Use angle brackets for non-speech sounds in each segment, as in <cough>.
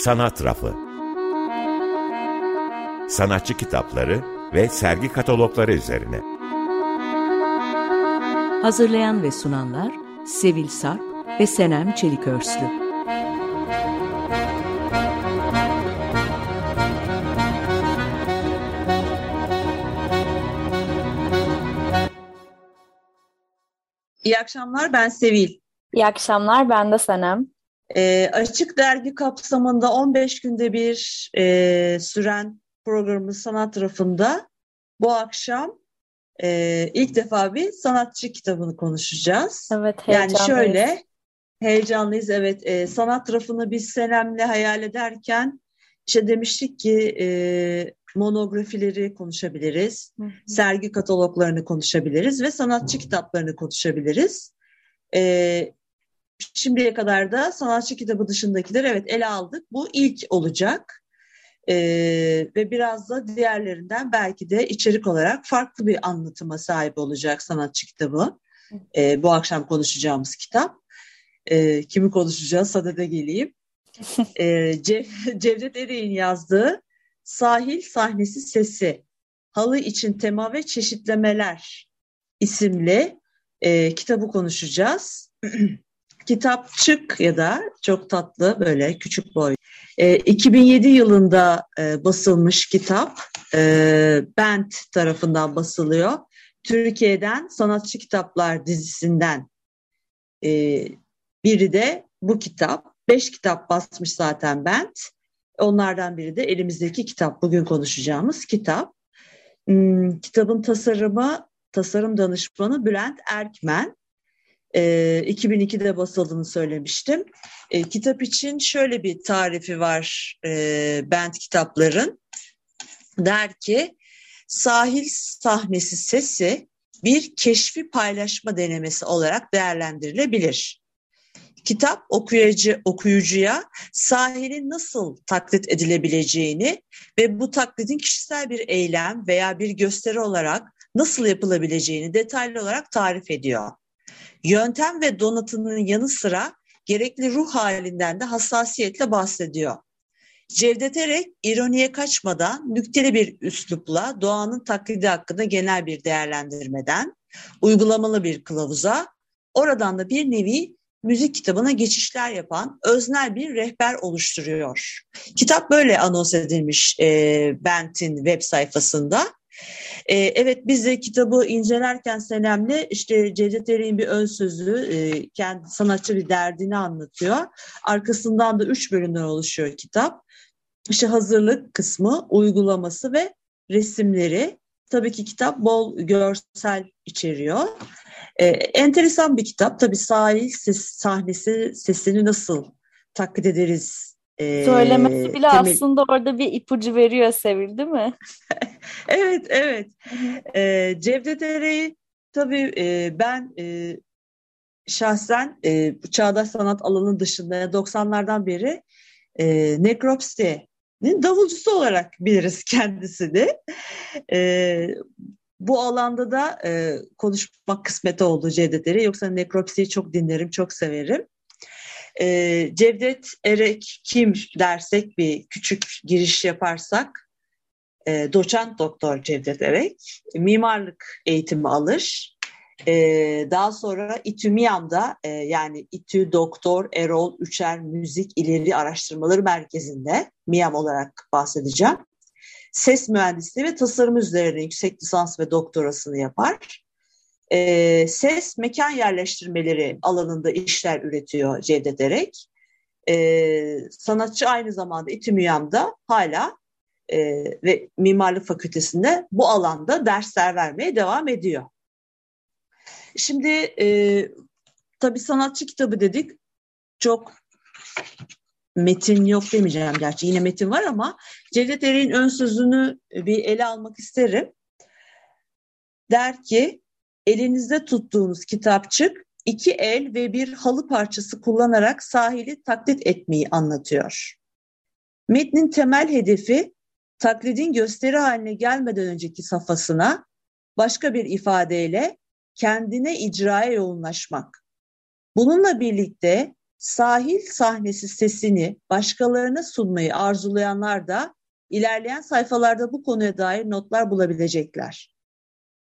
Sanat Rafı Sanatçı kitapları ve sergi katalogları üzerine. Hazırlayan ve sunanlar Sevil Sarp ve Senem Çelikörslü. İyi akşamlar, ben Sevil. İyi akşamlar, ben de Senem. E, Açık Dergi kapsamında 15 günde bir e, süren programımız sanat tarafında bu akşam e, ilk defa bir sanatçı kitabını konuşacağız. Evet, Yani şöyle, heyecanlıyız. Evet, e, sanat tarafını biz Senem'le hayal ederken işte demiştik ki e, monografileri konuşabiliriz, hı hı. sergi kataloglarını konuşabiliriz ve sanatçı kitaplarını konuşabiliriz. E, şimdiye kadar da sanatçı kitabı dışındakiler evet ele aldık. Bu ilk olacak. Ee, ve biraz da diğerlerinden belki de içerik olarak farklı bir anlatıma sahip olacak sanatçı kitabı. Ee, bu akşam konuşacağımız kitap. Ee, kimi konuşacağız? Sadede geleyim. Ee, Cev <laughs> Cevdet Ereğin yazdığı Sahil Sahnesi Sesi, Halı için Tema ve Çeşitlemeler isimli e, kitabı konuşacağız. <clears throat> kitapçık ya da çok tatlı böyle küçük boy. E, 2007 yılında e, basılmış kitap. E, Bent tarafından basılıyor. Türkiye'den Sanatçı Kitaplar dizisinden e, biri de bu kitap. Beş kitap basmış zaten Bent. Onlardan biri de elimizdeki kitap. Bugün konuşacağımız kitap. Hmm, kitabın tasarımı, tasarım danışmanı Bülent Erkmen. E, 2002'de basıldığını söylemiştim. E, kitap için şöyle bir tarifi var e, Bent kitapların. Der ki sahil sahnesi sesi bir keşfi paylaşma denemesi olarak değerlendirilebilir. Kitap okuyucu, okuyucuya sahilin nasıl taklit edilebileceğini ve bu taklidin kişisel bir eylem veya bir gösteri olarak nasıl yapılabileceğini detaylı olarak tarif ediyor. Yöntem ve donatının yanı sıra gerekli ruh halinden de hassasiyetle bahsediyor. Cevdet Erek ironiye kaçmadan nükteli bir üslupla doğanın taklidi hakkında genel bir değerlendirmeden uygulamalı bir kılavuza oradan da bir nevi müzik kitabına geçişler yapan öznel bir rehber oluşturuyor. Kitap böyle anons edilmiş e, Bent'in web sayfasında. E, evet biz de kitabı incelerken Senem'le işte Cevdet Erik'in bir ön sözü, e, kendi sanatçı bir derdini anlatıyor. Arkasından da üç bölümden oluşuyor kitap. İşte hazırlık kısmı, uygulaması ve resimleri. Tabii ki kitap bol görsel içeriyor. Ee, enteresan bir kitap. Tabii sahil ses, sahnesi sesini nasıl taklit ederiz? Ee, Söylemesi bile temel... aslında orada bir ipucu veriyor Sevil değil mi? <laughs> <laughs> evet, evet. Ee, Cevdet Ereği tabii e, ben e, şahsen e, çağdaş sanat alanının dışında 90'lardan beri e, Nekropsi'nin davulcusu olarak biliriz <laughs> kendisini. E, bu alanda da e, konuşmak kısmeti oldu Cevdet Yoksa Nekropsi'yi çok dinlerim, çok severim. E, Cevdet Erek kim dersek bir küçük giriş yaparsak e, doçent doktor Cevdet Erek mimarlık eğitimi alır. E, daha sonra İTÜ MİAM'da e, yani İTÜ Doktor Erol Üçer Müzik İleri Araştırmaları Merkezi'nde MİAM olarak bahsedeceğim. Ses mühendisliği ve tasarım üzerine yüksek lisans ve doktorasını yapar. E, ses mekan yerleştirmeleri alanında işler üretiyor Cevdet Erek. E, sanatçı aynı zamanda İTÜ MÜYAM'da hala e, ve Mimarlık Fakültesi'nde bu alanda dersler vermeye devam ediyor. Şimdi e, tabii sanatçı kitabı dedik. Çok metin yok demeyeceğim gerçi yine metin var ama Cevdet Ereğin ön sözünü bir ele almak isterim. Der ki elinizde tuttuğunuz kitapçık iki el ve bir halı parçası kullanarak sahili taklit etmeyi anlatıyor. Metnin temel hedefi taklidin gösteri haline gelmeden önceki safhasına başka bir ifadeyle kendine icraya yoğunlaşmak. Bununla birlikte Sahil sahnesi sesini başkalarına sunmayı arzulayanlar da ilerleyen sayfalarda bu konuya dair notlar bulabilecekler.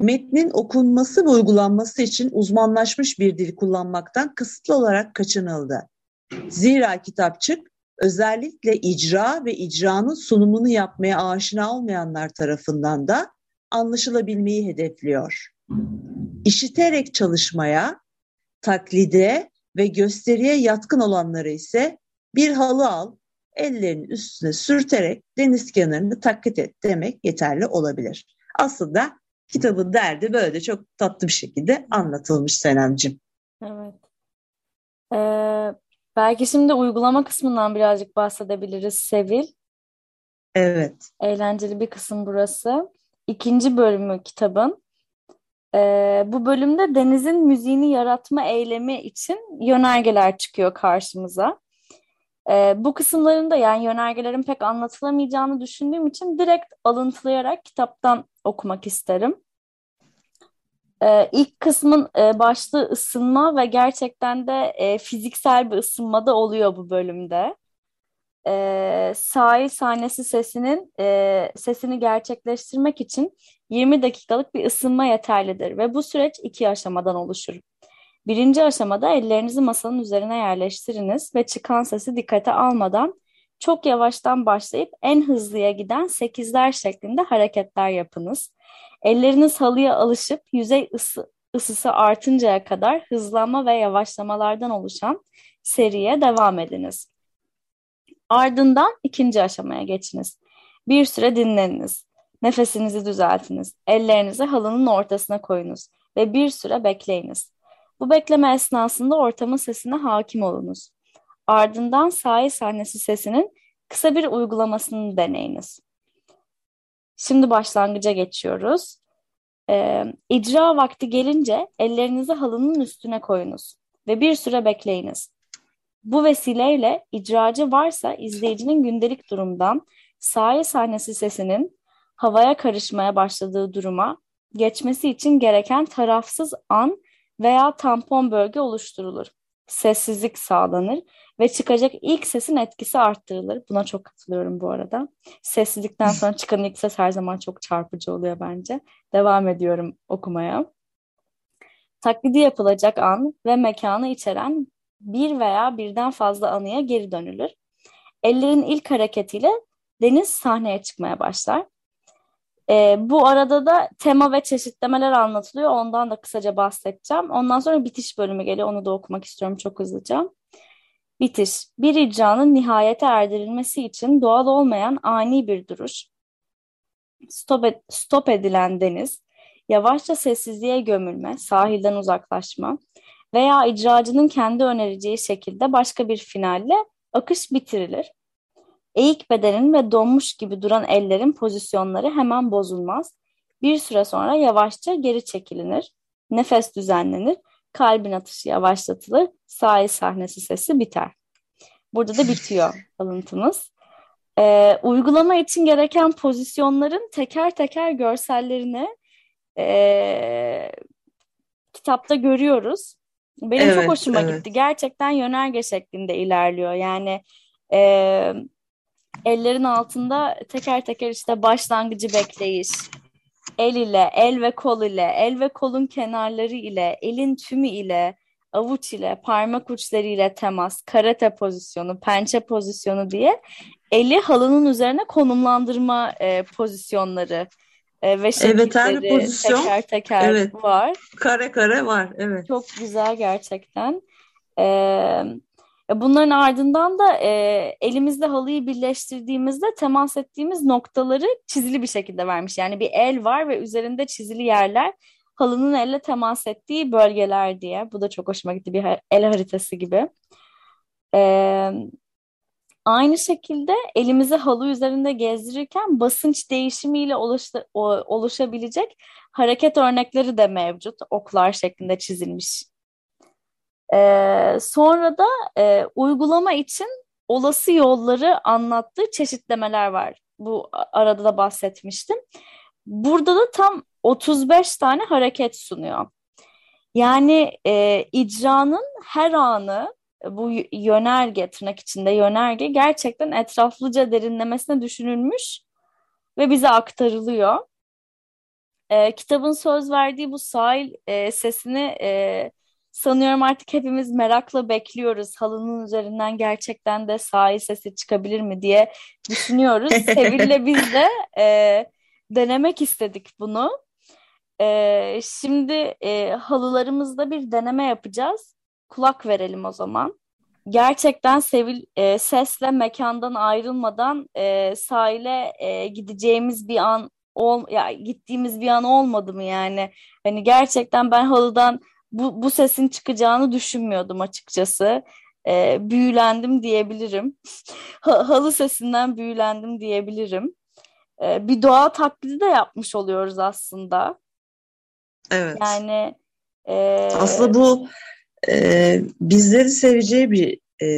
Metnin okunması ve uygulanması için uzmanlaşmış bir dil kullanmaktan kısıtlı olarak kaçınıldı. Zira kitapçık özellikle icra ve icranın sunumunu yapmaya aşina olmayanlar tarafından da anlaşılabilmeyi hedefliyor. İşiterek çalışmaya, taklide ve gösteriye yatkın olanları ise bir halı al, ellerinin üstüne sürterek deniz kenarını taklit et demek yeterli olabilir. Aslında kitabın derdi böyle çok tatlı bir şekilde anlatılmış Senemcim. Evet. Ee, belki şimdi uygulama kısmından birazcık bahsedebiliriz Sevil. Evet. Eğlenceli bir kısım burası. İkinci bölümü kitabın. Ee, bu bölümde denizin müziğini yaratma eylemi için yönergeler çıkıyor karşımıza. Ee, bu kısımlarında yani yönergelerin pek anlatılamayacağını düşündüğüm için direkt alıntılayarak kitaptan okumak isterim. Ee, ilk kısmın e, başlığı ısınma ve gerçekten de e, fiziksel bir ısınma da oluyor bu bölümde. Ee, sahil sahnesi sesinin e, sesini gerçekleştirmek için 20 dakikalık bir ısınma yeterlidir ve bu süreç iki aşamadan oluşur. Birinci aşamada ellerinizi masanın üzerine yerleştiriniz ve çıkan sesi dikkate almadan çok yavaştan başlayıp en hızlıya giden sekizler şeklinde hareketler yapınız. Elleriniz halıya alışıp yüzey ısı, ısısı artıncaya kadar hızlanma ve yavaşlamalardan oluşan seriye devam ediniz. Ardından ikinci aşamaya geçiniz. Bir süre dinleniniz. Nefesinizi düzeltiniz. Ellerinizi halının ortasına koyunuz ve bir süre bekleyiniz. Bu bekleme esnasında ortamın sesine hakim olunuz. Ardından sahil sahnesi sesinin kısa bir uygulamasını deneyiniz. Şimdi başlangıca geçiyoruz. Ee, icra vakti gelince ellerinizi halının üstüne koyunuz ve bir süre bekleyiniz. Bu vesileyle icracı varsa izleyicinin gündelik durumdan sahil sahnesi sesinin havaya karışmaya başladığı duruma geçmesi için gereken tarafsız an veya tampon bölge oluşturulur. Sessizlik sağlanır ve çıkacak ilk sesin etkisi arttırılır. Buna çok katılıyorum bu arada. Sessizlikten sonra çıkan ilk ses her zaman çok çarpıcı oluyor bence. Devam ediyorum okumaya. Taklidi yapılacak an ve mekanı içeren bir veya birden fazla anıya geri dönülür. Ellerin ilk hareketiyle deniz sahneye çıkmaya başlar. E, bu arada da tema ve çeşitlemeler anlatılıyor. Ondan da kısaca bahsedeceğim. Ondan sonra bitiş bölümü geliyor. Onu da okumak istiyorum çok hızlıca. Bitiş. Bir icranın nihayete erdirilmesi için doğal olmayan ani bir duruş. Stop, ed stop edilen deniz, yavaşça sessizliğe gömülme, sahilden uzaklaşma veya icracının kendi önereceği şekilde başka bir finalle akış bitirilir. Eğik bedenin ve donmuş gibi duran ellerin pozisyonları hemen bozulmaz. Bir süre sonra yavaşça geri çekilinir. Nefes düzenlenir. Kalbin atışı yavaşlatılır. Sahil sahnesi sesi biter. Burada da bitiyor <laughs> alıntımız. Ee, uygulama için gereken pozisyonların teker teker görsellerini e, kitapta görüyoruz. Benim evet, çok hoşuma evet. gitti. Gerçekten yönerge şeklinde ilerliyor. Yani e, ellerin altında teker teker işte başlangıcı bekleyiş, el ile, el ve kol ile, el ve kolun kenarları ile, elin tümü ile, avuç ile, parmak uçları ile temas, karate pozisyonu, pençe pozisyonu diye eli halının üzerine konumlandırma e, pozisyonları e, ve evet, her pozisyon, teker teker evet. var. Kare kare var, evet. Çok güzel gerçekten. Evet bunların ardından da e, elimizde halıyı birleştirdiğimizde temas ettiğimiz noktaları çizili bir şekilde vermiş. Yani bir el var ve üzerinde çizili yerler halının elle temas ettiği bölgeler diye. Bu da çok hoşuma gitti bir el haritası gibi. E, aynı şekilde elimizi halı üzerinde gezdirirken basınç değişimiyle oluştu, oluşabilecek hareket örnekleri de mevcut. Oklar şeklinde çizilmiş ee, sonra da e, uygulama için olası yolları anlattığı çeşitlemeler var. Bu arada da bahsetmiştim. Burada da tam 35 tane hareket sunuyor. Yani e, icranın her anı bu yönerge tırnak içinde yönerge gerçekten etraflıca derinlemesine düşünülmüş ve bize aktarılıyor. E, kitabın söz verdiği bu sahil e, sesini e, sanıyorum artık hepimiz merakla bekliyoruz. Halının üzerinden gerçekten de sahil sesi çıkabilir mi diye düşünüyoruz. <laughs> Sevil'le biz de e, denemek istedik bunu. E, şimdi e, halılarımızda bir deneme yapacağız. Kulak verelim o zaman. Gerçekten Sevil e, sesle mekandan ayrılmadan e, sahile e, gideceğimiz bir an ol ya gittiğimiz bir an olmadı mı yani? Hani gerçekten ben halıdan bu, bu sesin çıkacağını düşünmüyordum açıkçası. E, büyülendim diyebilirim. <laughs> Halı sesinden büyülendim diyebilirim. E, bir doğa taklidi de yapmış oluyoruz aslında. Evet. Yani e, aslında bu e, bizleri seveceği bir e,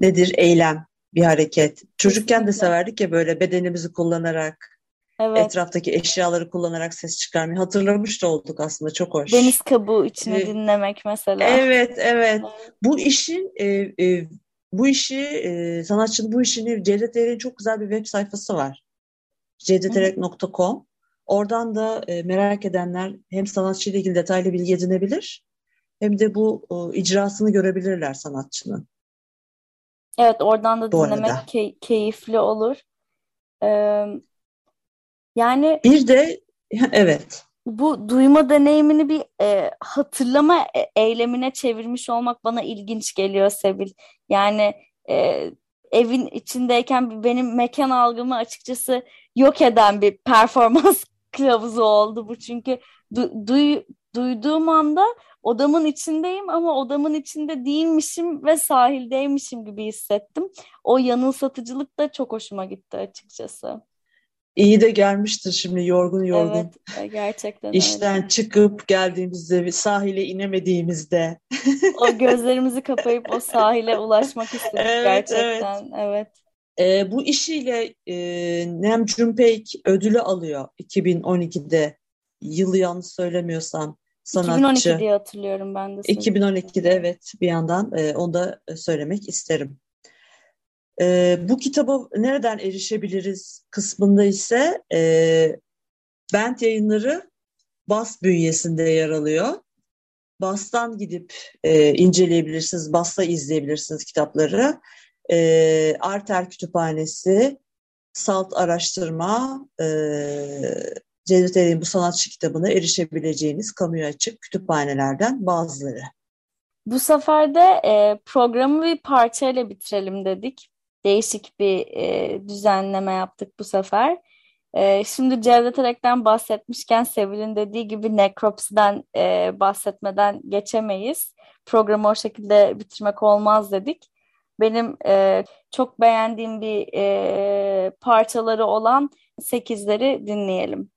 nedir eylem, bir hareket. Çocukken de severdik ya böyle bedenimizi kullanarak Evet. Etraftaki eşyaları kullanarak ses çıkarmayı hatırlamış da olduk aslında çok hoş. Deniz kabuğu içini ee, dinlemek mesela. Evet, evet. Bu işin e, e, bu işi e, sanatçının bu işini Cevdet Eren'in çok güzel bir web sayfası var. cevdeterek.com Oradan da e, merak edenler hem sanatçıyla ilgili detaylı bilgi edinebilir hem de bu e, icrasını görebilirler sanatçının. Evet oradan da dinlemek key- keyifli olur. Ee, yani bir de evet. Bu duyma deneyimini bir e, hatırlama e, eylemine çevirmiş olmak bana ilginç geliyor Sebil. Yani e, evin içindeyken benim mekan algımı açıkçası yok eden bir performans <laughs> kılavuzu oldu bu. Çünkü du, duy, duyduğum anda odamın içindeyim ama odamın içinde değilmişim ve sahildeymişim gibi hissettim. O yanılsatıcılık da çok hoşuma gitti açıkçası. İyi de gelmiştir şimdi yorgun yorgun. Evet gerçekten İşten öyle. çıkıp geldiğimizde sahile inemediğimizde. <laughs> o gözlerimizi kapayıp o sahile ulaşmak istedik evet, gerçekten. Evet. evet. E, bu işiyle e, Nem Cümpeyk ödülü alıyor 2012'de. Yılı yanlış söylemiyorsam sanatçı. 2012 diye hatırlıyorum ben de. 2012'de evet bir yandan e, onu da söylemek isterim. E, bu kitaba nereden erişebiliriz kısmında ise e, Bent yayınları Bas bünyesinde yer alıyor. Bas'tan gidip e, inceleyebilirsiniz, Bas'ta izleyebilirsiniz kitapları. E, Arter Kütüphanesi, Salt Araştırma, e, Cevdet Erik'in bu sanatçı kitabına erişebileceğiniz kamuya açık kütüphanelerden bazıları. Bu sefer de e, programı bir parçayla bitirelim dedik değişik bir e, düzenleme yaptık bu sefer. E, şimdi Cevdet Erek'ten bahsetmişken Sevil'in dediği gibi nekropsiden e, bahsetmeden geçemeyiz. Programı o şekilde bitirmek olmaz dedik. Benim e, çok beğendiğim bir e, parçaları olan sekizleri dinleyelim.